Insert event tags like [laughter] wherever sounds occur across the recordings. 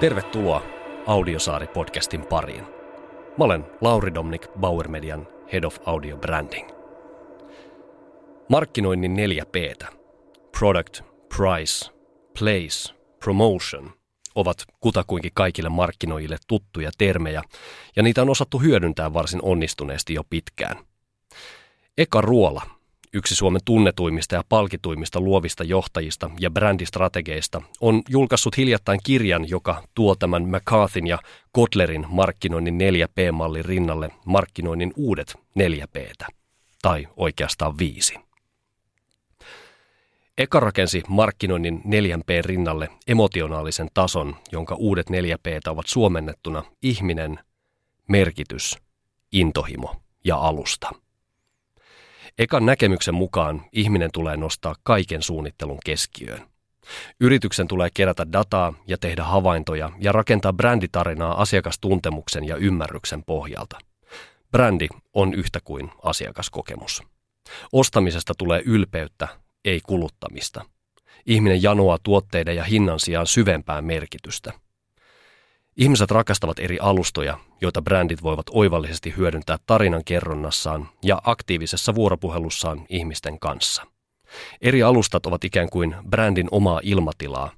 Tervetuloa Audiosaari-podcastin pariin. Mä olen Lauri Domnik Bauer Median Head of Audio Branding. Markkinoinnin neljä p Product, Price, Place, Promotion ovat kutakuinkin kaikille markkinoijille tuttuja termejä, ja niitä on osattu hyödyntää varsin onnistuneesti jo pitkään. Eka Ruola yksi Suomen tunnetuimmista ja palkituimmista luovista johtajista ja brändistrategeista, on julkaissut hiljattain kirjan, joka tuo tämän McCarthyn ja Kotlerin markkinoinnin 4P-mallin rinnalle markkinoinnin uudet 4P, tai oikeastaan viisi. Eka rakensi markkinoinnin 4P rinnalle emotionaalisen tason, jonka uudet 4P ovat suomennettuna ihminen, merkitys, intohimo ja alusta – Ekan näkemyksen mukaan ihminen tulee nostaa kaiken suunnittelun keskiöön. Yrityksen tulee kerätä dataa ja tehdä havaintoja ja rakentaa bränditarinaa asiakastuntemuksen ja ymmärryksen pohjalta. Brändi on yhtä kuin asiakaskokemus. Ostamisesta tulee ylpeyttä, ei kuluttamista. Ihminen janoaa tuotteiden ja hinnan sijaan syvempää merkitystä – Ihmiset rakastavat eri alustoja, joita brändit voivat oivallisesti hyödyntää tarinan kerronnassaan ja aktiivisessa vuoropuhelussaan ihmisten kanssa. Eri alustat ovat ikään kuin brändin omaa ilmatilaa.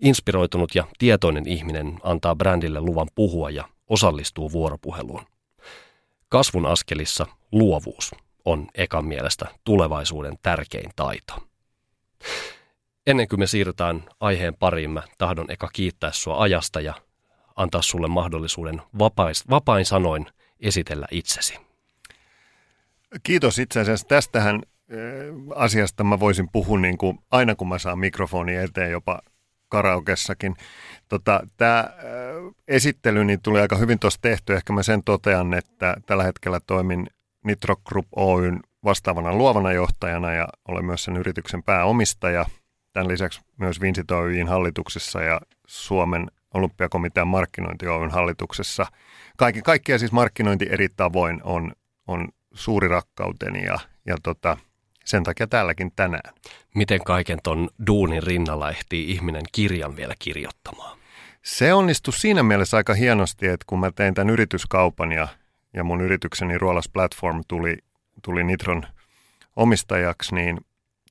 Inspiroitunut ja tietoinen ihminen antaa brändille luvan puhua ja osallistuu vuoropuheluun. Kasvun askelissa luovuus on ekan mielestä tulevaisuuden tärkein taito. Ennen kuin me siirrytään aiheen pariin, mä tahdon eka kiittää sua ajasta ja antaa sulle mahdollisuuden vapais, vapain sanoin esitellä itsesi. Kiitos itse asiassa. Tästähän asiasta mä voisin puhua niin kuin aina kun mä saan mikrofoni eteen jopa karaokessakin. Tota, Tämä esittely niin tuli aika hyvin tuossa tehty. Ehkä mä sen totean, että tällä hetkellä toimin Nitro Group Oyn vastaavana luovana johtajana ja olen myös sen yrityksen pääomistaja. Tämän lisäksi myös Vincent Oyn hallituksessa ja Suomen olympiakomitean markkinointi Oyn hallituksessa. Kaikki, kaikkia siis markkinointi eri tavoin on, on suuri rakkauteni ja, ja tota, sen takia täälläkin tänään. Miten kaiken ton duunin rinnalla ehtii ihminen kirjan vielä kirjoittamaan? Se onnistui siinä mielessä aika hienosti, että kun mä tein tämän yrityskaupan ja, ja mun yritykseni Ruolas Platform tuli, tuli Nitron omistajaksi, niin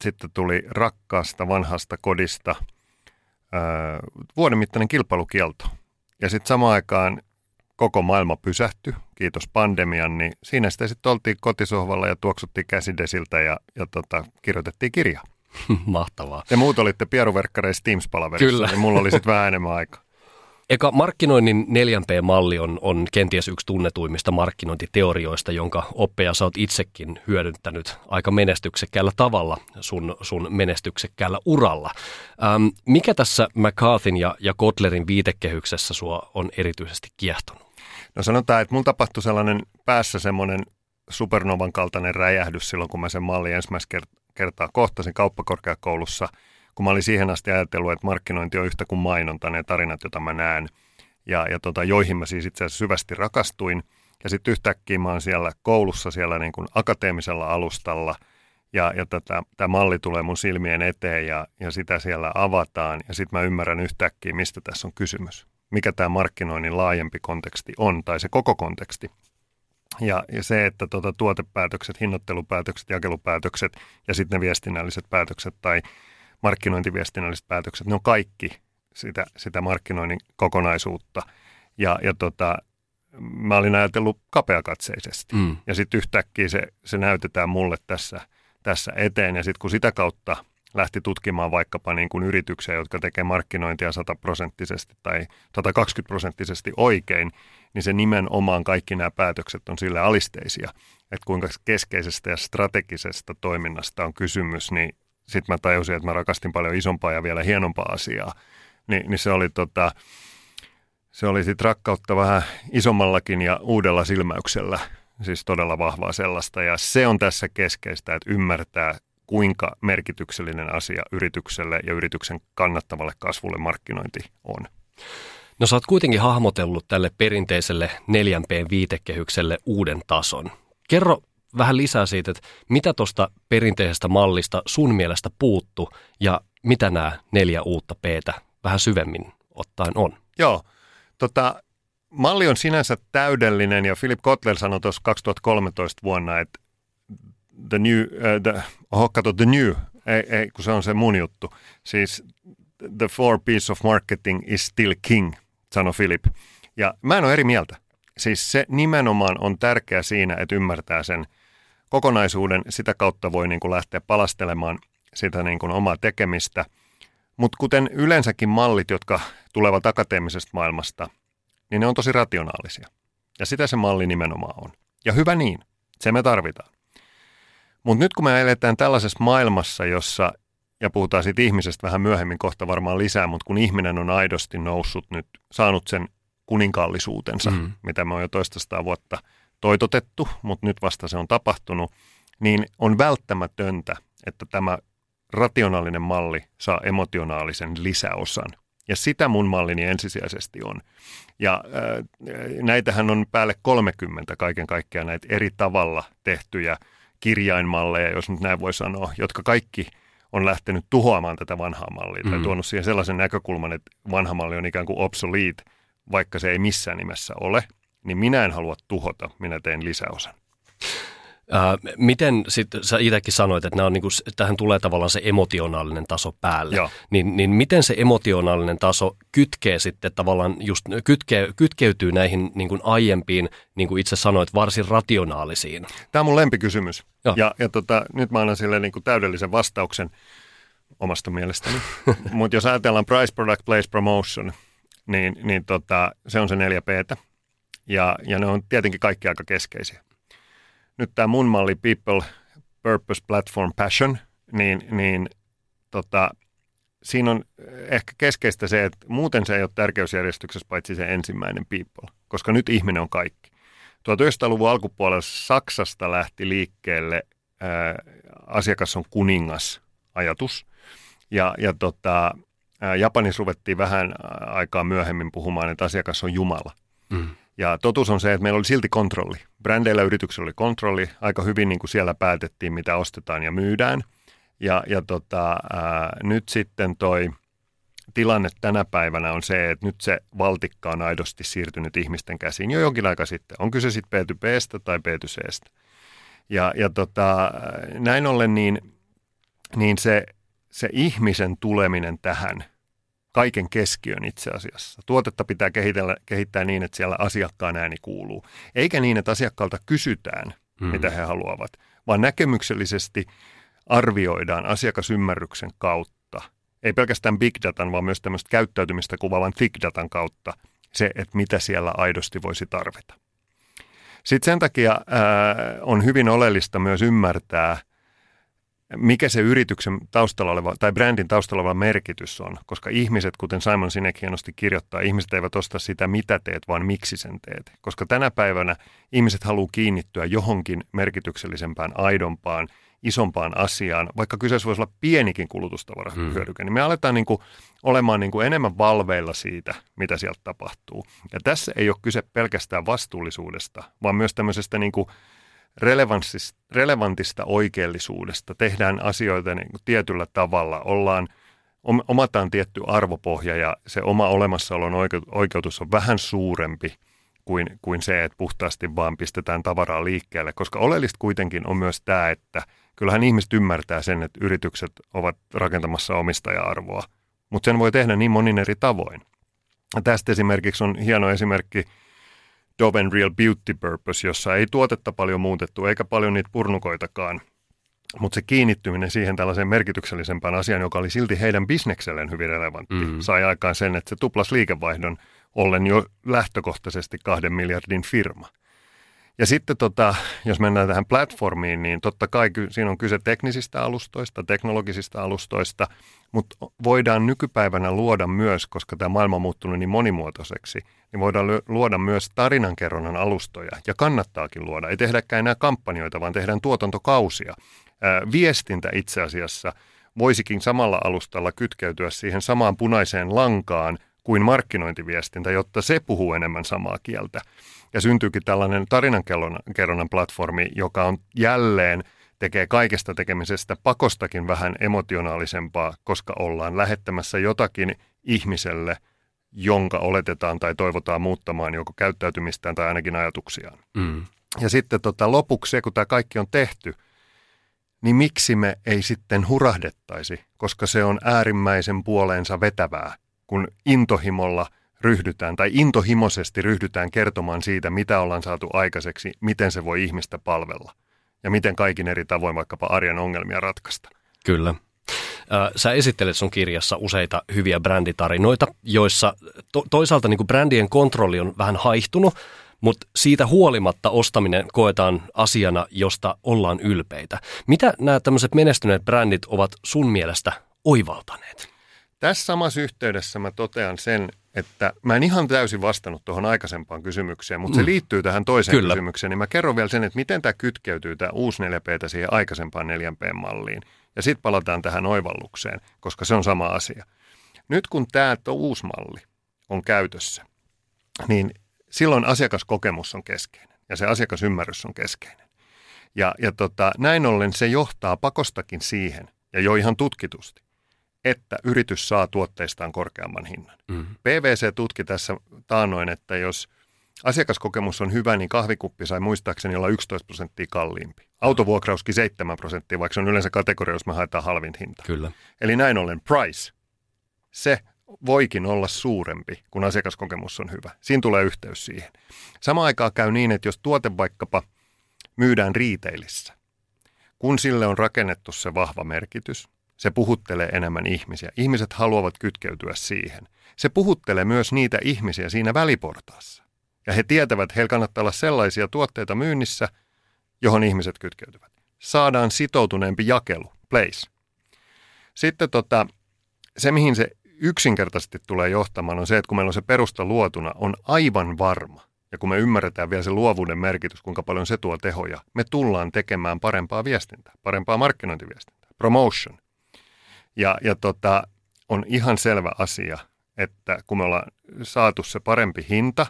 sitten tuli rakkaasta vanhasta kodista – vuoden mittainen kilpailukielto. Ja sitten samaan aikaan koko maailma pysähtyi, kiitos pandemian, niin siinä sitten sit oltiin kotisohvalla ja tuoksuttiin käsidesiltä ja, ja tota, kirjoitettiin kirja. [laughs] Mahtavaa. Ja muut olitte pieruverkkareissa Teams-palaverissa, Kyllä. niin mulla oli sitten vähän enemmän aikaa. Eka markkinoinnin 4P-malli on, on kenties yksi tunnetuimmista markkinointiteorioista, jonka oppeja sä oot itsekin hyödyntänyt aika menestyksekkäällä tavalla sun, sun menestyksekkäällä uralla. Ähm, mikä tässä McCarthyn ja, ja Kotlerin viitekehyksessä sua on erityisesti kiehtonut? No sanotaan, että mun tapahtui sellainen päässä semmoinen supernovan kaltainen räjähdys silloin, kun mä sen mallin ensimmäistä kertaa kohtasin kauppakorkeakoulussa – kun mä olin siihen asti ajatellut, että markkinointi on yhtä kuin mainonta, ne tarinat, joita mä näen, ja, ja tota, joihin mä siis itse asiassa syvästi rakastuin. Ja sitten yhtäkkiä mä oon siellä koulussa, siellä niin kuin akateemisella alustalla, ja, ja tämä malli tulee mun silmien eteen, ja, ja sitä siellä avataan, ja sitten mä ymmärrän yhtäkkiä, mistä tässä on kysymys. Mikä tämä markkinoinnin laajempi konteksti on, tai se koko konteksti. Ja, ja se, että tuota, tuotepäätökset, hinnoittelupäätökset, jakelupäätökset ja sitten ne viestinnälliset päätökset tai markkinointiviestinnälliset päätökset, ne on kaikki sitä, sitä markkinoinnin kokonaisuutta. Ja, ja tota, mä olin ajatellut kapeakatseisesti. Mm. Ja sitten yhtäkkiä se, se näytetään mulle tässä, tässä eteen. Ja sitten kun sitä kautta lähti tutkimaan vaikkapa niin kuin yrityksiä, jotka tekee markkinointia sataprosenttisesti tai 120 prosenttisesti oikein, niin se nimenomaan kaikki nämä päätökset on sille alisteisia. Että kuinka keskeisestä ja strategisesta toiminnasta on kysymys, niin sitten mä tajusin, että mä rakastin paljon isompaa ja vielä hienompaa asiaa, niin, niin se oli tota, se oli sitten rakkautta vähän isommallakin ja uudella silmäyksellä, siis todella vahvaa sellaista. Ja se on tässä keskeistä, että ymmärtää, kuinka merkityksellinen asia yritykselle ja yrityksen kannattavalle kasvulle markkinointi on. No sä oot kuitenkin hahmotellut tälle perinteiselle 4P-viitekehykselle uuden tason. Kerro vähän lisää siitä, että mitä tuosta perinteisestä mallista sun mielestä puuttu ja mitä nämä neljä uutta p vähän syvemmin ottaen on? Joo, tota, malli on sinänsä täydellinen ja Philip Kotler sanoi tuossa 2013 vuonna, että the new, uh, the, oho, kato, the new, ei, ei, kun se on se mun juttu. Siis the four piece of marketing is still king, sanoi Philip. Ja mä en ole eri mieltä. Siis se nimenomaan on tärkeä siinä, että ymmärtää sen kokonaisuuden. Sitä kautta voi niin kuin lähteä palastelemaan sitä niin kuin omaa tekemistä. Mutta kuten yleensäkin mallit, jotka tulevat akateemisesta maailmasta, niin ne on tosi rationaalisia. Ja sitä se malli nimenomaan on. Ja hyvä niin, se me tarvitaan. Mutta nyt kun me eletään tällaisessa maailmassa, jossa, ja puhutaan siitä ihmisestä vähän myöhemmin kohta varmaan lisää, mutta kun ihminen on aidosti noussut nyt, saanut sen kuninkaallisuutensa, mm. mitä me on jo toista vuotta toitotettu, mutta nyt vasta se on tapahtunut, niin on välttämätöntä, että tämä rationaalinen malli saa emotionaalisen lisäosan. Ja sitä mun mallini ensisijaisesti on. Ja äh, näitähän on päälle 30 kaiken kaikkiaan näitä eri tavalla tehtyjä kirjainmalleja, jos nyt näin voi sanoa, jotka kaikki on lähtenyt tuhoamaan tätä vanhaa mallia mm. tai tuonut siihen sellaisen näkökulman, että vanha malli on ikään kuin obsolete, vaikka se ei missään nimessä ole, niin minä en halua tuhota, minä teen lisäosan. Äh, miten sitten, sä itsekin sanoit, että nämä on niin kuin, tähän tulee tavallaan se emotionaalinen taso päälle, niin, niin miten se emotionaalinen taso kytkee sitten tavallaan just, kytkee, kytkeytyy näihin niin kuin aiempiin, niin kuin itse sanoit, varsin rationaalisiin? Tämä on mun lempikysymys. Ja, ja tota, nyt mä annan sille niin kuin täydellisen vastauksen omasta mielestäni. [laughs] Mutta jos ajatellaan price, product, place, promotion, niin, niin tota, se on se neljä p ja, ja ne on tietenkin kaikki aika keskeisiä nyt tämä mun malli People, Purpose, Platform, Passion, niin, niin tota, siinä on ehkä keskeistä se, että muuten se ei ole tärkeysjärjestyksessä paitsi se ensimmäinen People, koska nyt ihminen on kaikki. 1900-luvun alkupuolella Saksasta lähti liikkeelle ää, asiakas on kuningas ajatus. Ja, ja tota, ää, Japanissa ruvettiin vähän aikaa myöhemmin puhumaan, että asiakas on Jumala. Mm. Ja totuus on se, että meillä oli silti kontrolli. Brändeillä yrityksellä oli kontrolli. Aika hyvin niin kuin siellä päätettiin, mitä ostetaan ja myydään. Ja, ja tota, ää, nyt sitten toi tilanne tänä päivänä on se, että nyt se valtikka on aidosti siirtynyt ihmisten käsiin jo jonkin aika sitten. On kyse sitten B2Bstä tai B2Cstä. Ja, ja tota, näin ollen niin, niin se, se ihmisen tuleminen tähän – kaiken keskiön itse asiassa. Tuotetta pitää kehitellä, kehittää niin, että siellä asiakkaan ääni kuuluu. Eikä niin, että asiakkaalta kysytään, hmm. mitä he haluavat, vaan näkemyksellisesti arvioidaan asiakasymmärryksen kautta. Ei pelkästään big datan, vaan myös tämmöistä käyttäytymistä kuvaavan thick datan kautta se, että mitä siellä aidosti voisi tarvita. Sitten sen takia ää, on hyvin oleellista myös ymmärtää – mikä se yrityksen taustalla oleva tai brändin taustalla oleva merkitys on, koska ihmiset, kuten Simon Sinek hienosti kirjoittaa, ihmiset eivät osta sitä, mitä teet, vaan miksi sen teet. Koska tänä päivänä ihmiset haluaa kiinnittyä johonkin merkityksellisempään, aidompaan, isompaan asiaan, vaikka kyseessä voisi olla pienikin kulutustavarahyödyke, hmm. niin me aletaan niin kuin olemaan niin kuin enemmän valveilla siitä, mitä sieltä tapahtuu. Ja tässä ei ole kyse pelkästään vastuullisuudesta, vaan myös tämmöisestä niin kuin relevantista oikeellisuudesta, tehdään asioita niin kuin tietyllä tavalla, ollaan, omataan tietty arvopohja ja se oma olemassaolon oikeutus on vähän suurempi kuin, kuin se, että puhtaasti vaan pistetään tavaraa liikkeelle, koska oleellista kuitenkin on myös tämä, että kyllähän ihmiset ymmärtää sen, että yritykset ovat rakentamassa omistaja-arvoa, mutta sen voi tehdä niin monin eri tavoin. Tästä esimerkiksi on hieno esimerkki – Dove and Real Beauty Purpose, jossa ei tuotetta paljon muutettu eikä paljon niitä purnukoitakaan, mutta se kiinnittyminen siihen tällaiseen merkityksellisempään asiaan, joka oli silti heidän bisnekselleen hyvin relevantti, mm. sai aikaan sen, että se tuplas liikevaihdon ollen jo lähtökohtaisesti kahden miljardin firma. Ja sitten tota, jos mennään tähän platformiin, niin totta kai siinä on kyse teknisistä alustoista, teknologisista alustoista, mutta voidaan nykypäivänä luoda myös, koska tämä maailma on muuttunut niin monimuotoiseksi, niin voidaan luoda myös tarinankerronnan alustoja, ja kannattaakin luoda. Ei tehdäkään enää kampanjoita, vaan tehdään tuotantokausia. Ää, viestintä itse asiassa voisikin samalla alustalla kytkeytyä siihen samaan punaiseen lankaan kuin markkinointiviestintä, jotta se puhuu enemmän samaa kieltä. Ja syntyykin tällainen tarinankerronnan platformi, joka on jälleen tekee kaikesta tekemisestä pakostakin vähän emotionaalisempaa, koska ollaan lähettämässä jotakin ihmiselle, jonka oletetaan tai toivotaan muuttamaan joko käyttäytymistään tai ainakin ajatuksiaan. Mm. Ja sitten tota, lopuksi kun tämä kaikki on tehty, niin miksi me ei sitten hurahdettaisi, koska se on äärimmäisen puoleensa vetävää, kun intohimolla – ryhdytään tai intohimoisesti ryhdytään kertomaan siitä, mitä ollaan saatu aikaiseksi, miten se voi ihmistä palvella ja miten kaikin eri tavoin vaikkapa arjen ongelmia ratkaista. Kyllä. Sä esittelet sun kirjassa useita hyviä bränditarinoita, joissa to- toisaalta niin kuin brändien kontrolli on vähän haihtunut, mutta siitä huolimatta ostaminen koetaan asiana, josta ollaan ylpeitä. Mitä nämä tämmöiset menestyneet brändit ovat sun mielestä oivaltaneet? Tässä samassa yhteydessä mä totean sen, että mä en ihan täysin vastannut tuohon aikaisempaan kysymykseen, mutta mm. se liittyy tähän toiseen Kyllä. kysymykseen. Niin mä kerron vielä sen, että miten tämä kytkeytyy, tämä uusi 4P siihen aikaisempaan 4P-malliin. Ja sitten palataan tähän oivallukseen, koska se on sama asia. Nyt kun tämä uusi malli on käytössä, niin silloin asiakaskokemus on keskeinen ja se asiakasymmärrys on keskeinen. Ja, ja tota, näin ollen se johtaa pakostakin siihen, ja jo ihan tutkitusti, että yritys saa tuotteistaan korkeamman hinnan. Mm-hmm. PVC tutki tässä taanoin, että jos asiakaskokemus on hyvä, niin kahvikuppi sai muistaakseni olla 11 prosenttia kalliimpi. Autovuokrauskin 7 prosenttia, vaikka se on yleensä kategoria, jos me haetaan halvin hinta. Kyllä. Eli näin ollen price, se voikin olla suurempi, kun asiakaskokemus on hyvä. Siinä tulee yhteys siihen. Sama aikaa käy niin, että jos tuote vaikkapa myydään riiteilissä, kun sille on rakennettu se vahva merkitys, se puhuttelee enemmän ihmisiä. Ihmiset haluavat kytkeytyä siihen. Se puhuttelee myös niitä ihmisiä siinä väliportaassa. Ja he tietävät, että heillä kannattaa olla sellaisia tuotteita myynnissä, johon ihmiset kytkeytyvät. Saadaan sitoutuneempi jakelu, place. Sitten tota, se, mihin se yksinkertaisesti tulee johtamaan, on se, että kun meillä on se perusta luotuna, on aivan varma, ja kun me ymmärretään vielä se luovuuden merkitys, kuinka paljon se tuo tehoja, me tullaan tekemään parempaa viestintää, parempaa markkinointiviestintää, promotion, ja, ja tota, on ihan selvä asia, että kun me ollaan saatu se parempi hinta,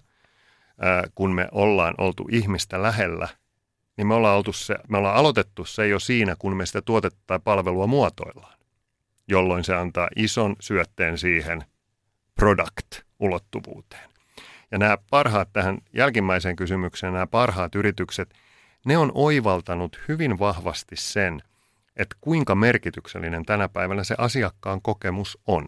ää, kun me ollaan oltu ihmistä lähellä, niin me ollaan, oltu se, me ollaan aloitettu se jo siinä, kun me sitä tuotetta tai palvelua muotoillaan, jolloin se antaa ison syötteen siihen product-ulottuvuuteen. Ja nämä parhaat tähän jälkimmäiseen kysymykseen, nämä parhaat yritykset, ne on oivaltanut hyvin vahvasti sen – että kuinka merkityksellinen tänä päivänä se asiakkaan kokemus on.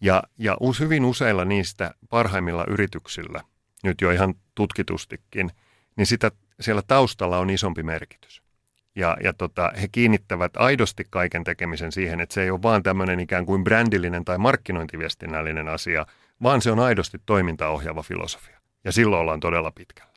Ja, ja hyvin useilla niistä parhaimmilla yrityksillä, nyt jo ihan tutkitustikin, niin sitä, siellä taustalla on isompi merkitys. Ja, ja tota, he kiinnittävät aidosti kaiken tekemisen siihen, että se ei ole vaan tämmöinen ikään kuin brändillinen tai markkinointiviestinnällinen asia, vaan se on aidosti toimintaohjaava filosofia. Ja silloin ollaan todella pitkällä.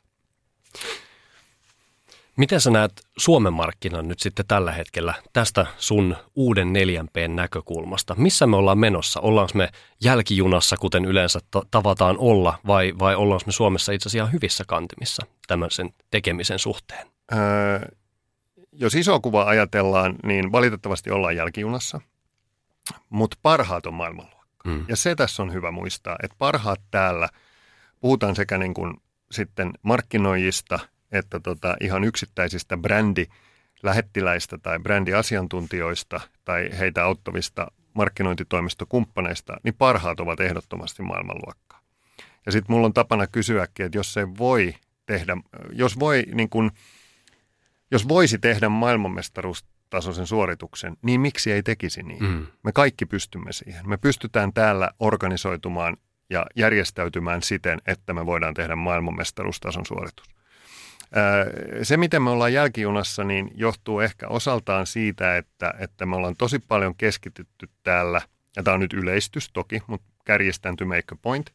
Miten sä näet Suomen markkinan nyt sitten tällä hetkellä tästä sun uuden 4P näkökulmasta? Missä me ollaan menossa? Ollaanko me jälkijunassa, kuten yleensä tavataan olla, vai, vai ollaanko me Suomessa itse asiassa hyvissä kantimissa tämmöisen tekemisen suhteen? Öö, jos iso kuva ajatellaan, niin valitettavasti ollaan jälkijunassa, mutta parhaat on maailmanluokka. Mm. Ja se tässä on hyvä muistaa, että parhaat täällä, puhutaan sekä niin kuin sitten markkinoijista – että tota, ihan yksittäisistä brändi lähettiläistä tai brändiasiantuntijoista tai heitä auttavista markkinointitoimistokumppaneista, niin parhaat ovat ehdottomasti maailmanluokkaa. Ja sitten mulla on tapana kysyäkin, että jos se voi tehdä, jos voi niin kun, jos voisi tehdä maailmanmestaruustasoisen suorituksen, niin miksi ei tekisi niin? Mm. Me kaikki pystymme siihen. Me pystytään täällä organisoitumaan ja järjestäytymään siten, että me voidaan tehdä maailmanmestaruustason suoritus. Se, miten me ollaan jälkijunassa, niin johtuu ehkä osaltaan siitä, että, että me ollaan tosi paljon keskitytty täällä, ja tämä on nyt yleistys toki, mutta kärjistän to make a point,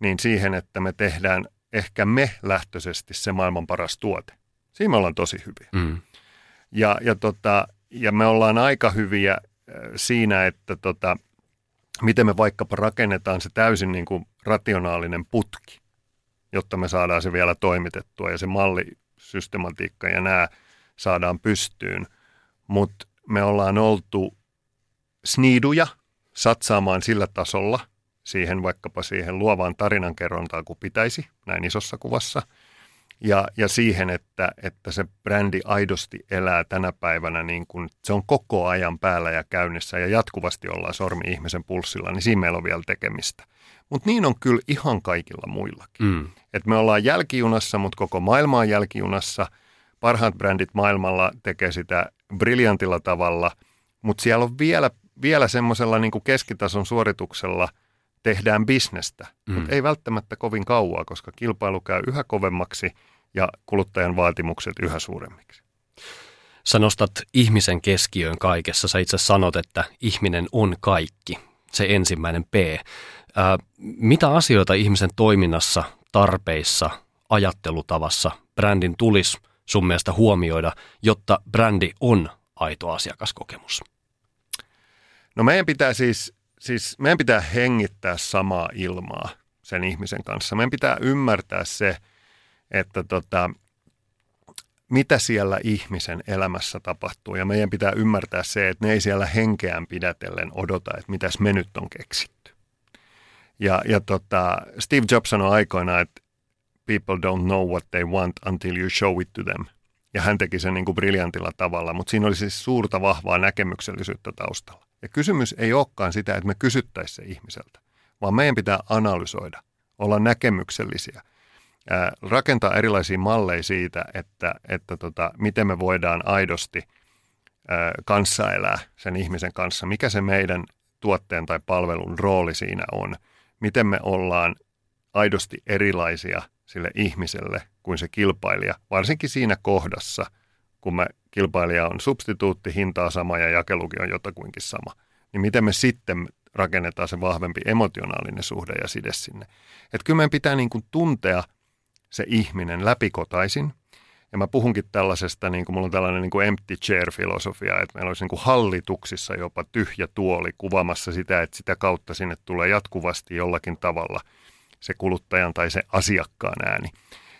niin siihen, että me tehdään ehkä me lähtöisesti se maailman paras tuote. Siinä me ollaan tosi hyviä. Mm. Ja, ja, tota, ja me ollaan aika hyviä siinä, että tota, miten me vaikkapa rakennetaan se täysin niin kuin rationaalinen putki, jotta me saadaan se vielä toimitettua ja se mallisystematiikka ja nämä saadaan pystyyn. Mutta me ollaan oltu sniiduja satsaamaan sillä tasolla siihen vaikkapa siihen luovaan tarinankerrontaan kuin pitäisi näin isossa kuvassa – ja, ja siihen, että, että se brändi aidosti elää tänä päivänä niin kuin se on koko ajan päällä ja käynnissä ja jatkuvasti ollaan sormi ihmisen pulssilla, niin siinä meillä on vielä tekemistä. Mutta niin on kyllä ihan kaikilla muillakin. Mm. Et me ollaan jälkijunassa, mutta koko maailma on jälkijunassa. Parhaat brändit maailmalla tekee sitä briljantilla tavalla, mutta siellä on vielä, vielä semmoisella niin keskitason suorituksella tehdään bisnestä, mm. mutta ei välttämättä kovin kauaa, koska kilpailu käy yhä kovemmaksi – ja kuluttajan vaatimukset yhä suuremmiksi. Sä nostat ihmisen keskiöön kaikessa. Sä itse sanot, että ihminen on kaikki, se ensimmäinen P. Ää, mitä asioita ihmisen toiminnassa, tarpeissa, ajattelutavassa brändin tulisi sun mielestä huomioida, jotta brändi on aito asiakaskokemus? No meidän pitää siis, siis meidän pitää hengittää samaa ilmaa sen ihmisen kanssa. Meidän pitää ymmärtää se, että tota, mitä siellä ihmisen elämässä tapahtuu. Ja meidän pitää ymmärtää se, että ne ei siellä henkeään pidätellen odota, että mitäs me nyt on keksitty. Ja, ja tota, Steve Jobs sanoi aikoinaan, että people don't know what they want until you show it to them. Ja hän teki sen niin kuin briljantilla tavalla, mutta siinä oli siis suurta vahvaa näkemyksellisyyttä taustalla. Ja kysymys ei olekaan sitä, että me kysyttäisiin se ihmiseltä, vaan meidän pitää analysoida, olla näkemyksellisiä – rakentaa erilaisia malleja siitä, että, että tota, miten me voidaan aidosti kanssaelää sen ihmisen kanssa, mikä se meidän tuotteen tai palvelun rooli siinä on, miten me ollaan aidosti erilaisia sille ihmiselle kuin se kilpailija, varsinkin siinä kohdassa, kun me kilpailija on substituutti, hintaa sama ja jakelukin on jotakuinkin sama, niin miten me sitten rakennetaan se vahvempi emotionaalinen suhde ja side sinne. Että kyllä meidän pitää niin kuin tuntea – se ihminen läpikotaisin. Ja mä puhunkin tällaisesta, niin kuin mulla on tällainen niin kuin empty chair-filosofia, että meillä olisi niin kuin hallituksissa jopa tyhjä tuoli kuvaamassa sitä, että sitä kautta sinne tulee jatkuvasti jollakin tavalla se kuluttajan tai se asiakkaan ääni.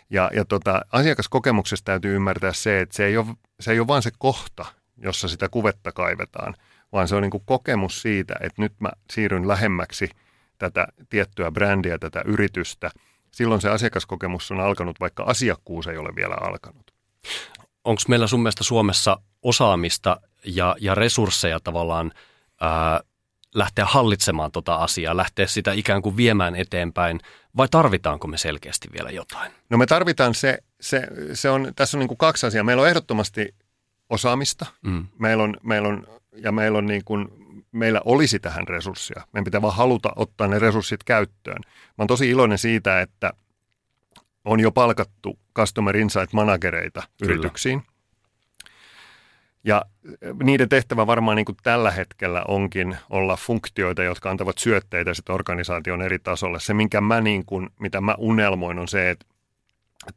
Ja, ja tota, asiakaskokemuksessa täytyy ymmärtää se, että se ei, ole, se ei ole vain se kohta, jossa sitä kuvetta kaivetaan, vaan se on niin kuin kokemus siitä, että nyt mä siirryn lähemmäksi tätä tiettyä brändiä, tätä yritystä – silloin se asiakaskokemus on alkanut, vaikka asiakkuus ei ole vielä alkanut. Onko meillä sun mielestä Suomessa osaamista ja, ja resursseja tavallaan ää, lähteä hallitsemaan tota asiaa, lähteä sitä ikään kuin viemään eteenpäin, vai tarvitaanko me selkeästi vielä jotain? No me tarvitaan se, se, se on, tässä on niin kuin kaksi asiaa. Meillä on ehdottomasti osaamista, mm. meillä on, meillä on, ja meillä on niin kuin meillä olisi tähän resursseja. Meidän pitää vaan haluta ottaa ne resurssit käyttöön. Mä oon tosi iloinen siitä, että on jo palkattu Customer Insight-managereita Kyllä. yrityksiin. Ja niiden tehtävä varmaan niin kuin tällä hetkellä onkin olla funktioita, jotka antavat syötteitä sitten organisaation eri tasolle. Se, minkä mä niin kuin, mitä mä unelmoin, on se, että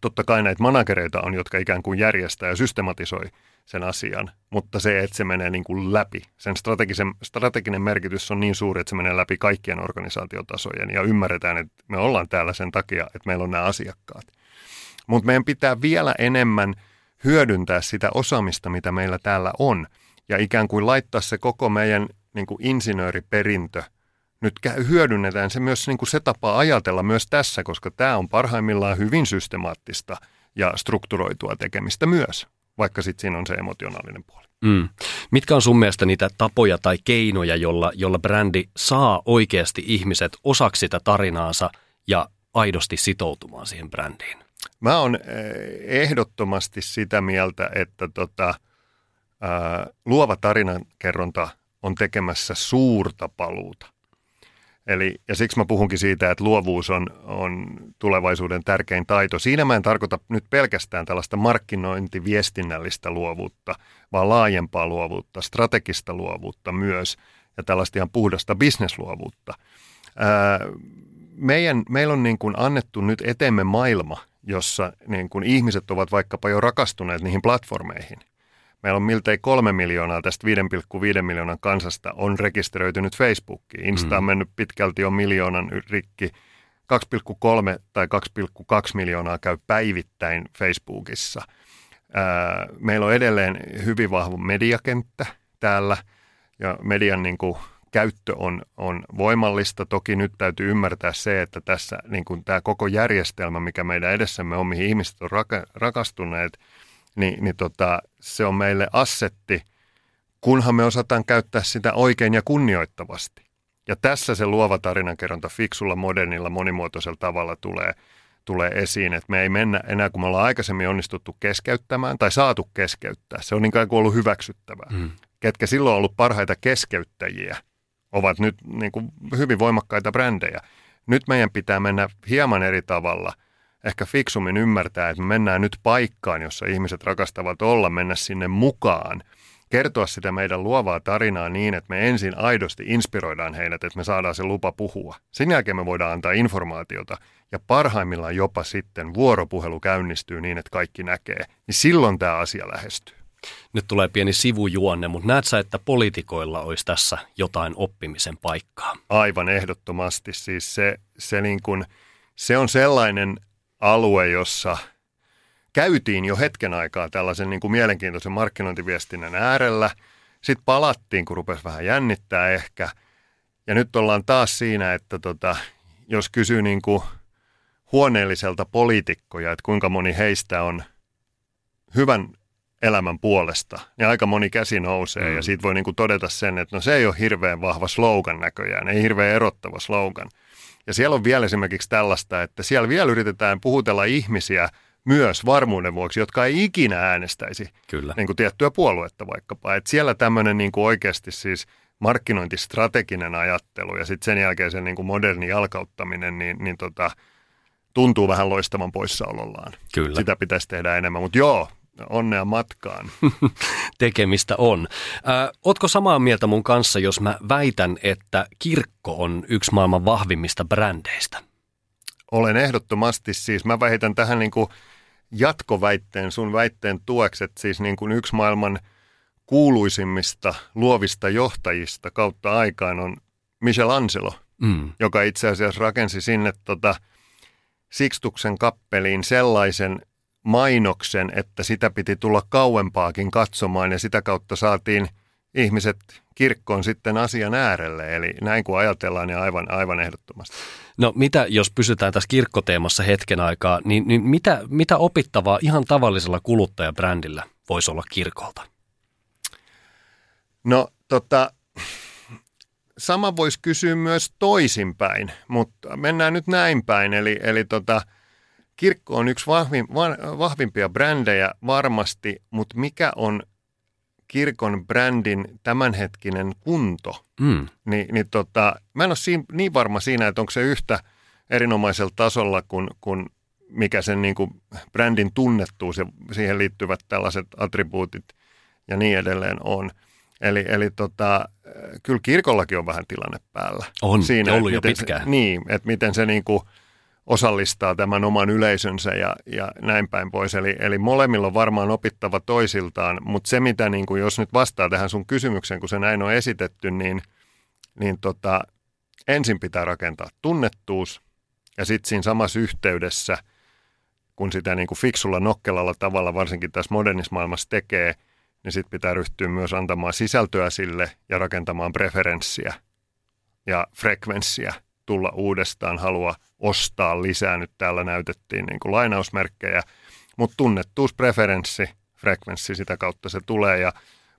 totta kai näitä managereita on, jotka ikään kuin järjestää ja systematisoi sen asian, mutta se, että se menee niin kuin läpi. Sen strategisen, strateginen merkitys on niin suuri, että se menee läpi kaikkien organisaatiotasojen ja ymmärretään, että me ollaan täällä sen takia, että meillä on nämä asiakkaat. Mutta meidän pitää vielä enemmän hyödyntää sitä osaamista, mitä meillä täällä on ja ikään kuin laittaa se koko meidän niin kuin insinööriperintö nyt hyödynnetään se myös niin kuin se tapa ajatella myös tässä, koska tämä on parhaimmillaan hyvin systemaattista ja strukturoitua tekemistä myös vaikka sitten siinä on se emotionaalinen puoli. Mm. Mitkä on sun mielestä niitä tapoja tai keinoja, jolla, jolla brändi saa oikeasti ihmiset osaksi sitä tarinaansa ja aidosti sitoutumaan siihen brändiin? Mä oon eh, ehdottomasti sitä mieltä, että tota, ää, luova tarinankerronta on tekemässä suurta paluuta Eli, ja siksi mä puhunkin siitä, että luovuus on, on tulevaisuuden tärkein taito. Siinä mä en tarkoita nyt pelkästään tällaista markkinointiviestinnällistä luovuutta, vaan laajempaa luovuutta, strategista luovuutta myös ja tällaista ihan puhdasta bisnesluovuutta. Ää, meidän, meillä on niin kuin annettu nyt eteemme maailma, jossa niin kuin ihmiset ovat vaikkapa jo rakastuneet niihin platformeihin. Meillä on miltei kolme miljoonaa tästä 5,5 miljoonan kansasta on rekisteröitynyt Facebookiin. Insta on mm. mennyt pitkälti jo miljoonan rikki. 2,3 tai 2,2 miljoonaa käy päivittäin Facebookissa. Meillä on edelleen hyvin vahva mediakenttä täällä ja median niin kuin käyttö on, on voimallista. Toki nyt täytyy ymmärtää se, että tässä niin kuin tämä koko järjestelmä, mikä meidän edessämme on, mihin ihmiset on raka, rakastuneet, niin, niin tota, se on meille assetti, kunhan me osataan käyttää sitä oikein ja kunnioittavasti. Ja tässä se luova tarinankerronta fiksulla, modernilla, monimuotoisella tavalla tulee, tulee esiin, että me ei mennä enää, kun me ollaan aikaisemmin onnistuttu keskeyttämään tai saatu keskeyttää. Se on niin kuin ollut hyväksyttävää. Mm. Ketkä silloin on ollut parhaita keskeyttäjiä – ovat nyt niin kuin hyvin voimakkaita brändejä. Nyt meidän pitää mennä hieman eri tavalla, ehkä fiksummin ymmärtää, että me mennään nyt paikkaan, jossa ihmiset rakastavat olla, mennä sinne mukaan, kertoa sitä meidän luovaa tarinaa niin, että me ensin aidosti inspiroidaan heidät, että me saadaan se lupa puhua. Sen jälkeen me voidaan antaa informaatiota ja parhaimmillaan jopa sitten vuoropuhelu käynnistyy niin, että kaikki näkee. Niin silloin tämä asia lähestyy. Nyt tulee pieni sivujuonne, mutta näet sä, että poliitikoilla olisi tässä jotain oppimisen paikkaa? Aivan ehdottomasti. Siis se, se, niin kuin, se on sellainen alue, jossa käytiin jo hetken aikaa tällaisen niin kuin mielenkiintoisen markkinointiviestinnän äärellä. Sitten palattiin, kun rupesi vähän jännittää ehkä. Ja nyt ollaan taas siinä, että tota, jos kysyy niin kuin huoneelliselta poliitikkoja, että kuinka moni heistä on hyvän elämän puolesta, niin aika moni käsi nousee mm. ja siitä voi niin kuin todeta sen, että no se ei ole hirveän vahva slogan näköjään, ei hirveän erottava slogan. Ja siellä on vielä esimerkiksi tällaista, että siellä vielä yritetään puhutella ihmisiä myös varmuuden vuoksi, jotka ei ikinä äänestäisi Kyllä. Niin kuin tiettyä puoluetta vaikkapa. Että siellä tämmöinen niin kuin oikeasti siis markkinointistrateginen ajattelu ja sitten sen jälkeen se niin kuin moderni jalkauttaminen, niin, niin tota, tuntuu vähän loistavan poissaolollaan. Kyllä. Sitä pitäisi tehdä enemmän, mutta joo, onnea matkaan. [laughs] Tekemistä on. Ö, ootko samaa mieltä mun kanssa, jos mä väitän, että kirkko on yksi maailman vahvimmista brändeistä? Olen ehdottomasti siis. Mä väitän tähän niin kuin jatkoväitteen, sun väitteen tueksi, että siis niin kuin yksi maailman kuuluisimmista luovista johtajista kautta aikaan on Michelangelo, mm. joka itse asiassa rakensi sinne tota Sixtuksen kappeliin sellaisen mainoksen, että sitä piti tulla kauempaakin katsomaan ja sitä kautta saatiin ihmiset kirkkoon sitten asian äärelle. Eli näin kun ajatellaan, niin aivan, aivan ehdottomasti. No mitä, jos pysytään tässä kirkkoteemassa hetken aikaa, niin, niin mitä, mitä opittavaa ihan tavallisella kuluttajabrändillä voisi olla kirkolta? No tota, sama voisi kysyä myös toisinpäin, mutta mennään nyt näin päin. Eli, eli tota, Kirkko on yksi vahvim, vahvimpia brändejä varmasti, mutta mikä on kirkon brändin tämänhetkinen kunto? Mm. Ni, niin tota, mä en ole siinä, niin varma siinä, että onko se yhtä erinomaisella tasolla kuin, kuin mikä sen niin kuin brändin tunnettuus ja siihen liittyvät tällaiset attribuutit ja niin edelleen on. Eli, eli tota, kyllä kirkollakin on vähän tilanne päällä. On, siinä, ollut jo pitkään. Se, niin, että miten se niin kuin – osallistaa tämän oman yleisönsä ja, ja näin päin pois. Eli, eli molemmilla on varmaan opittava toisiltaan, mutta se mitä, niin kuin, jos nyt vastaa tähän sun kysymykseen, kun se näin on esitetty, niin, niin tota, ensin pitää rakentaa tunnettuus ja sitten siinä samassa yhteydessä, kun sitä niin kuin fiksulla nokkelalla tavalla varsinkin tässä modernissa maailmassa tekee, niin sitten pitää ryhtyä myös antamaan sisältöä sille ja rakentamaan preferenssiä ja frekvenssiä tulla uudestaan, halua ostaa lisää. Nyt täällä näytettiin niin kuin lainausmerkkejä, mutta tunnettuuspreferenssi, frekvenssi, sitä kautta se tulee. Ja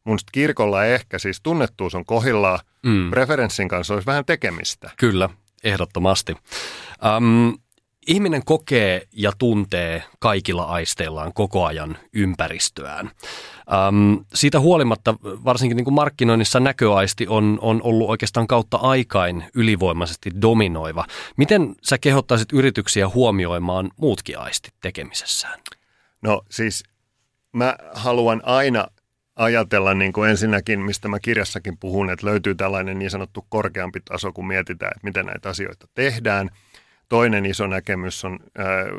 mun kirkolla ehkä siis tunnettuus on kohillaan, mm. preferenssin kanssa olisi vähän tekemistä. Kyllä, ehdottomasti. Um, ihminen kokee ja tuntee kaikilla aisteillaan koko ajan ympäristöään. Ähm, siitä huolimatta varsinkin niin kuin markkinoinnissa näköaisti on, on ollut oikeastaan kautta aikain ylivoimaisesti dominoiva. Miten sä kehottaisit yrityksiä huomioimaan muutkin aistit tekemisessään? No siis mä haluan aina ajatella niin kuin ensinnäkin, mistä mä kirjassakin puhun, että löytyy tällainen niin sanottu korkeampi taso, kun mietitään, että miten näitä asioita tehdään – Toinen iso näkemys on,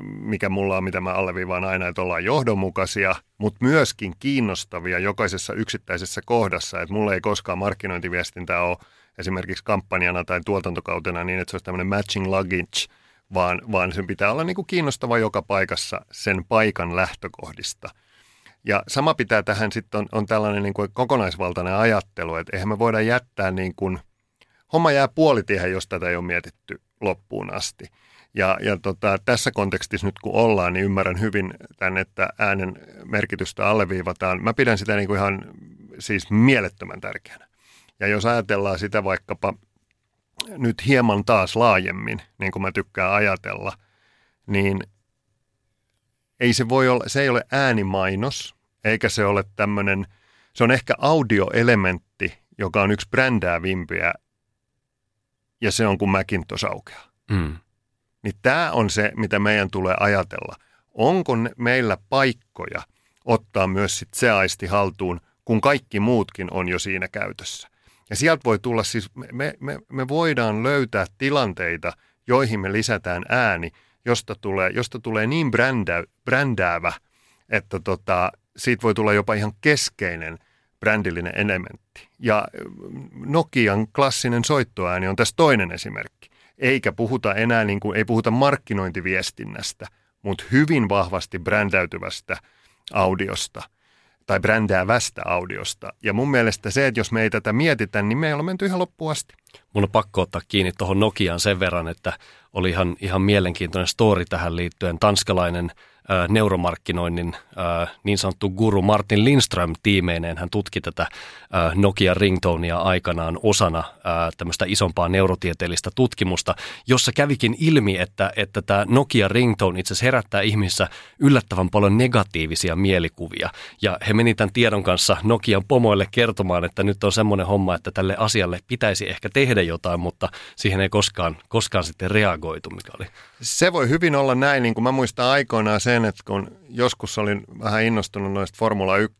mikä mulla on, mitä mä alleviivaan aina, että ollaan johdonmukaisia, mutta myöskin kiinnostavia jokaisessa yksittäisessä kohdassa. Että mulla ei koskaan markkinointiviestintää ole esimerkiksi kampanjana tai tuotantokautena niin, että se olisi tämmöinen matching luggage, vaan, vaan sen pitää olla niin kuin kiinnostava joka paikassa sen paikan lähtökohdista. Ja sama pitää tähän sitten on, on tällainen niin kuin kokonaisvaltainen ajattelu, että eihän me voida jättää niin kuin, homma jää puolitiehen, jos tätä ei ole mietitty loppuun asti. Ja, ja tota, tässä kontekstissa nyt kun ollaan, niin ymmärrän hyvin tämän, että äänen merkitystä alleviivataan. Mä pidän sitä niin kuin ihan siis mielettömän tärkeänä. Ja jos ajatellaan sitä vaikkapa nyt hieman taas laajemmin, niin kuin mä tykkään ajatella, niin ei se voi olla, se ei ole äänimainos, eikä se ole tämmöinen, se on ehkä audioelementti, joka on yksi brändäävimpiä, ja se on kun Macintosh aukeaa. Mm. Niin tämä on se, mitä meidän tulee ajatella. Onko meillä paikkoja ottaa myös sit se aisti haltuun, kun kaikki muutkin on jo siinä käytössä. Ja sieltä voi tulla siis, me, me, me voidaan löytää tilanteita, joihin me lisätään ääni, josta tulee, josta tulee niin brändä, brändäävä, että tota, siitä voi tulla jopa ihan keskeinen brändillinen elementti. Ja Nokian klassinen soittoääni on tässä toinen esimerkki. Eikä puhuta enää, niin kuin, ei puhuta markkinointiviestinnästä, mutta hyvin vahvasti brändäytyvästä audiosta – tai brändäävästä audiosta. Ja mun mielestä se, että jos me ei tätä mietitä, niin me ei ole menty ihan loppuun asti. Mun on pakko ottaa kiinni tuohon Nokiaan sen verran, että oli ihan, ihan mielenkiintoinen story tähän liittyen. Tanskalainen neuromarkkinoinnin niin sanottu guru Martin Lindström tiimeineen. Hän tutki tätä Nokia ringtonea aikanaan osana tämmöistä isompaa neurotieteellistä tutkimusta, jossa kävikin ilmi, että, että tämä Nokia ringtone itse asiassa herättää ihmissä yllättävän paljon negatiivisia mielikuvia. Ja he meni tämän tiedon kanssa Nokian pomoille kertomaan, että nyt on semmoinen homma, että tälle asialle pitäisi ehkä tehdä jotain, mutta siihen ei koskaan, koskaan sitten reagoitu, mikä oli. Se voi hyvin olla näin, niin kuin mä muistan aikoinaan sen, että kun joskus olin vähän innostunut noista Formula 1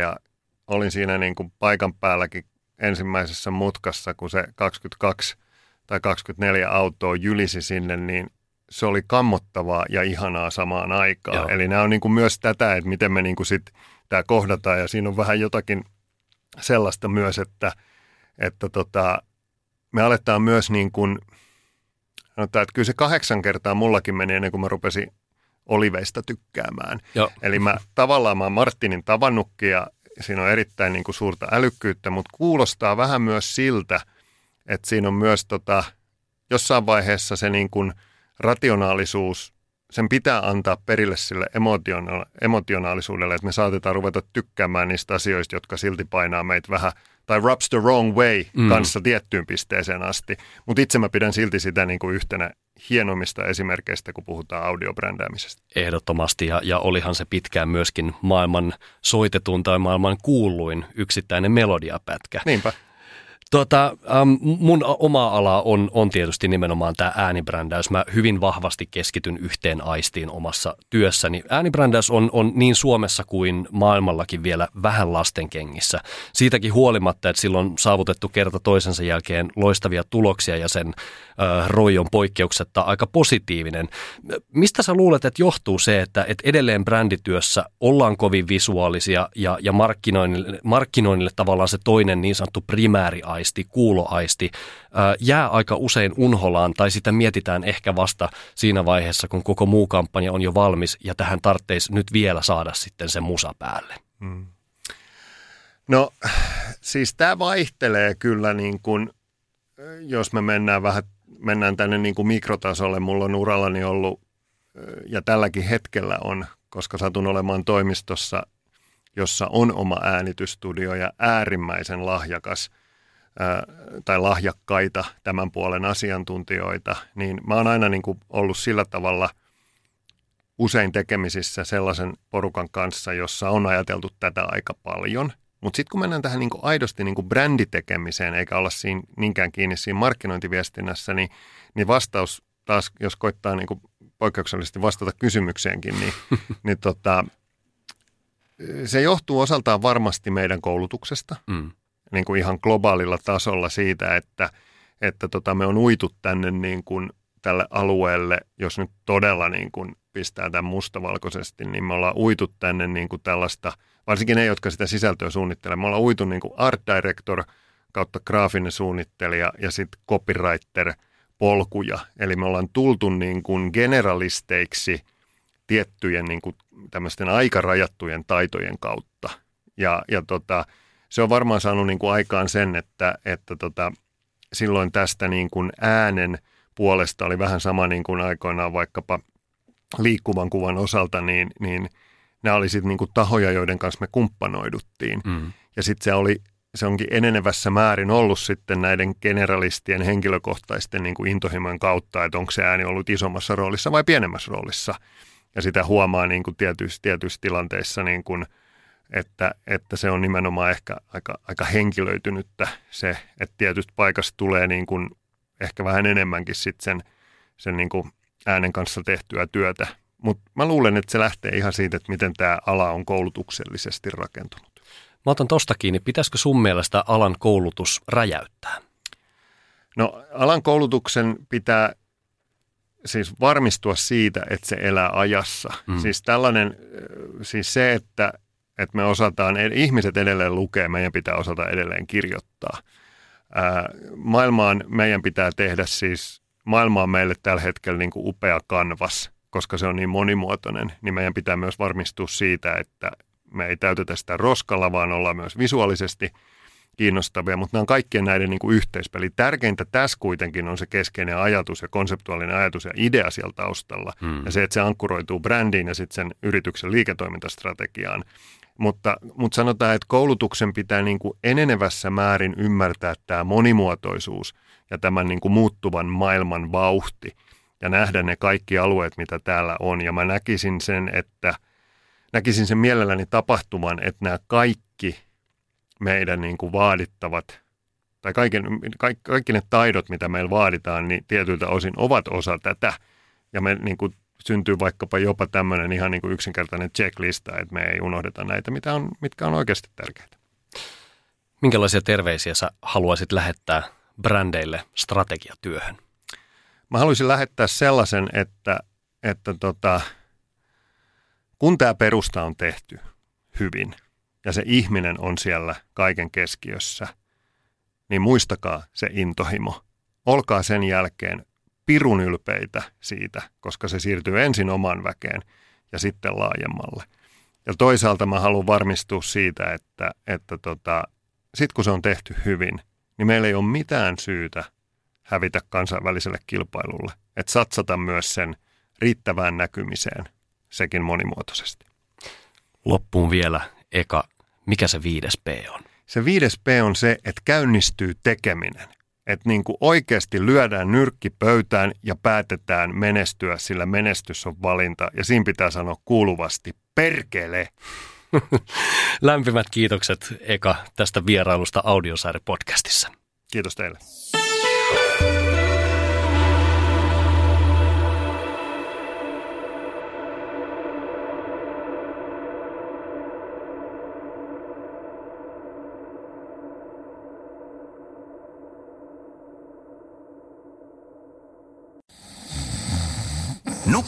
ja olin siinä niin kuin paikan päälläkin ensimmäisessä mutkassa, kun se 22 tai 24 autoa jylisi sinne, niin se oli kammottavaa ja ihanaa samaan aikaan. Joo. Eli nämä on niin kuin myös tätä, että miten me niin kuin sit tämä kohdataan ja siinä on vähän jotakin sellaista myös, että, että tota, me aletaan myös niin kuin, sanotaan, että kyllä se kahdeksan kertaa mullakin meni ennen kuin mä rupesin oliveista tykkäämään. Joo. Eli mä tavallaan mä Martinin tavannutkin ja siinä on erittäin niin kuin suurta älykkyyttä, mutta kuulostaa vähän myös siltä, että siinä on myös tota, jossain vaiheessa se niin kuin rationaalisuus, sen pitää antaa perille sille emotiona- emotionaalisuudelle, että me saatetaan ruveta tykkäämään niistä asioista, jotka silti painaa meitä vähän, tai rubs the wrong way mm. kanssa tiettyyn pisteeseen asti. Mutta itse mä pidän silti sitä niin kuin yhtenä hienommista esimerkkeistä, kun puhutaan audiobrändäämisestä. Ehdottomasti, ja, ja olihan se pitkään myöskin maailman soitetun tai maailman kuuluin yksittäinen melodiapätkä. Niinpä. Tuota, mun oma ala on, on tietysti nimenomaan tämä äänibrändäys. Mä hyvin vahvasti keskityn yhteen aistiin omassa työssäni. Äänibrändäys on, on niin Suomessa kuin maailmallakin vielä vähän lastenkengissä. Siitäkin huolimatta, että silloin on saavutettu kerta toisensa jälkeen loistavia tuloksia ja sen äh, roi on poikkeuksetta aika positiivinen. Mistä sä luulet, että johtuu se, että, että edelleen brändityössä ollaan kovin visuaalisia ja, ja markkinoinnille, markkinoinnille tavallaan se toinen niin sanottu primääri aisti, kuuloaisti jää aika usein unholaan tai sitä mietitään ehkä vasta siinä vaiheessa, kun koko muu kampanja on jo valmis ja tähän tarvitsisi nyt vielä saada sitten se musa päälle. Hmm. No siis tämä vaihtelee kyllä niin kuin, jos me mennään vähän mennään tänne niin kuin mikrotasolle. Mulla on urallani ollut ja tälläkin hetkellä on, koska satun olemaan toimistossa, jossa on oma äänitystudio ja äärimmäisen lahjakas – tai lahjakkaita tämän puolen asiantuntijoita, niin mä oon aina niin kuin ollut sillä tavalla usein tekemisissä sellaisen porukan kanssa, jossa on ajateltu tätä aika paljon. Mutta sitten kun mennään tähän niin kuin aidosti niin kuin bränditekemiseen, eikä olla siinä niinkään kiinni siinä markkinointiviestinnässä, niin, niin vastaus taas, jos koittaa niin kuin poikkeuksellisesti vastata kysymykseenkin, niin, [laughs] niin tota, se johtuu osaltaan varmasti meidän koulutuksesta. Mm niin kuin ihan globaalilla tasolla siitä, että, että tota, me on uitu tänne niin kuin tälle alueelle, jos nyt todella niin kuin pistää tämän mustavalkoisesti, niin me ollaan uitu tänne niin kuin tällaista, varsinkin ne, jotka sitä sisältöä suunnittelevat, me ollaan uitu niin kuin art director kautta graafinen suunnittelija ja sitten copywriter polkuja. Eli me ollaan tultu niin kuin generalisteiksi tiettyjen niin kuin tämmöisten aikarajattujen taitojen kautta. Ja, ja tota, se on varmaan saanut niin kuin aikaan sen, että, että tota, silloin tästä niin kuin äänen puolesta oli vähän sama niin kuin aikoinaan vaikkapa liikkuvan kuvan osalta, niin, niin nämä oli sitten niin kuin tahoja, joiden kanssa me kumppanoiduttiin. Mm. Ja sitten se oli se onkin enenevässä määrin ollut sitten näiden generalistien henkilökohtaisten niin kuin intohimojen kautta, että onko se ääni ollut isommassa roolissa vai pienemmässä roolissa. Ja sitä huomaa niin kuin tietyissä, tietyissä tilanteissa, niin kuin, että, että se on nimenomaan ehkä aika, aika henkilöitynyttä se, että tietystä paikasta tulee niin kuin ehkä vähän enemmänkin sitten sen, sen niin kuin äänen kanssa tehtyä työtä. Mutta mä luulen, että se lähtee ihan siitä, että miten tämä ala on koulutuksellisesti rakentunut. Mä otan tosta kiinni. Pitäisikö sun mielestä alan koulutus räjäyttää? No alan koulutuksen pitää siis varmistua siitä, että se elää ajassa. Mm. Siis tällainen, siis se, että, että me osataan, ihmiset edelleen lukee, meidän pitää osata edelleen kirjoittaa. Ää, maailmaan meidän pitää tehdä siis, maailma on meille tällä hetkellä niin kuin upea kanvas, koska se on niin monimuotoinen, niin meidän pitää myös varmistua siitä, että me ei täytetä sitä roskalla, vaan ollaan myös visuaalisesti kiinnostavia, mutta nämä on kaikkien näiden niin kuin yhteispeli. Tärkeintä tässä kuitenkin on se keskeinen ajatus ja konseptuaalinen ajatus ja idea siellä taustalla. Hmm. Ja se, että se ankkuroituu brändiin ja sitten sen yrityksen liiketoimintastrategiaan. Mutta, mutta sanotaan, että koulutuksen pitää niin kuin enenevässä määrin ymmärtää tämä monimuotoisuus ja tämän niin kuin muuttuvan maailman vauhti ja nähdä ne kaikki alueet, mitä täällä on. Ja mä näkisin sen, että – näkisin sen mielelläni tapahtuman, että nämä kaikki meidän niin kuin vaadittavat, tai kaiken, kaikki, kaikki ne taidot, mitä meillä vaaditaan, niin tietyiltä osin ovat osa tätä. Ja me niin kuin syntyy vaikkapa jopa tämmöinen ihan niin kuin yksinkertainen checklista, että me ei unohdeta näitä, mitä on, mitkä on oikeasti tärkeitä. Minkälaisia terveisiä sä haluaisit lähettää brändeille strategiatyöhön? Mä haluaisin lähettää sellaisen, että, että tota, kun tämä perusta on tehty hyvin ja se ihminen on siellä kaiken keskiössä, niin muistakaa se intohimo. Olkaa sen jälkeen pirun ylpeitä siitä, koska se siirtyy ensin oman väkeen ja sitten laajemmalle. Ja toisaalta mä haluan varmistua siitä, että, että tota, sitten kun se on tehty hyvin, niin meillä ei ole mitään syytä hävitä kansainväliselle kilpailulle. Että satsata myös sen riittävään näkymiseen sekin monimuotoisesti. Loppuun vielä eka, mikä se viides P on? Se viides P on se, että käynnistyy tekeminen. Että niin kuin oikeasti lyödään nyrkki pöytään ja päätetään menestyä, sillä menestys on valinta. Ja siinä pitää sanoa kuuluvasti, perkele. [laughs] Lämpimät kiitokset Eka tästä vierailusta Audiosaari-podcastissa. Kiitos teille.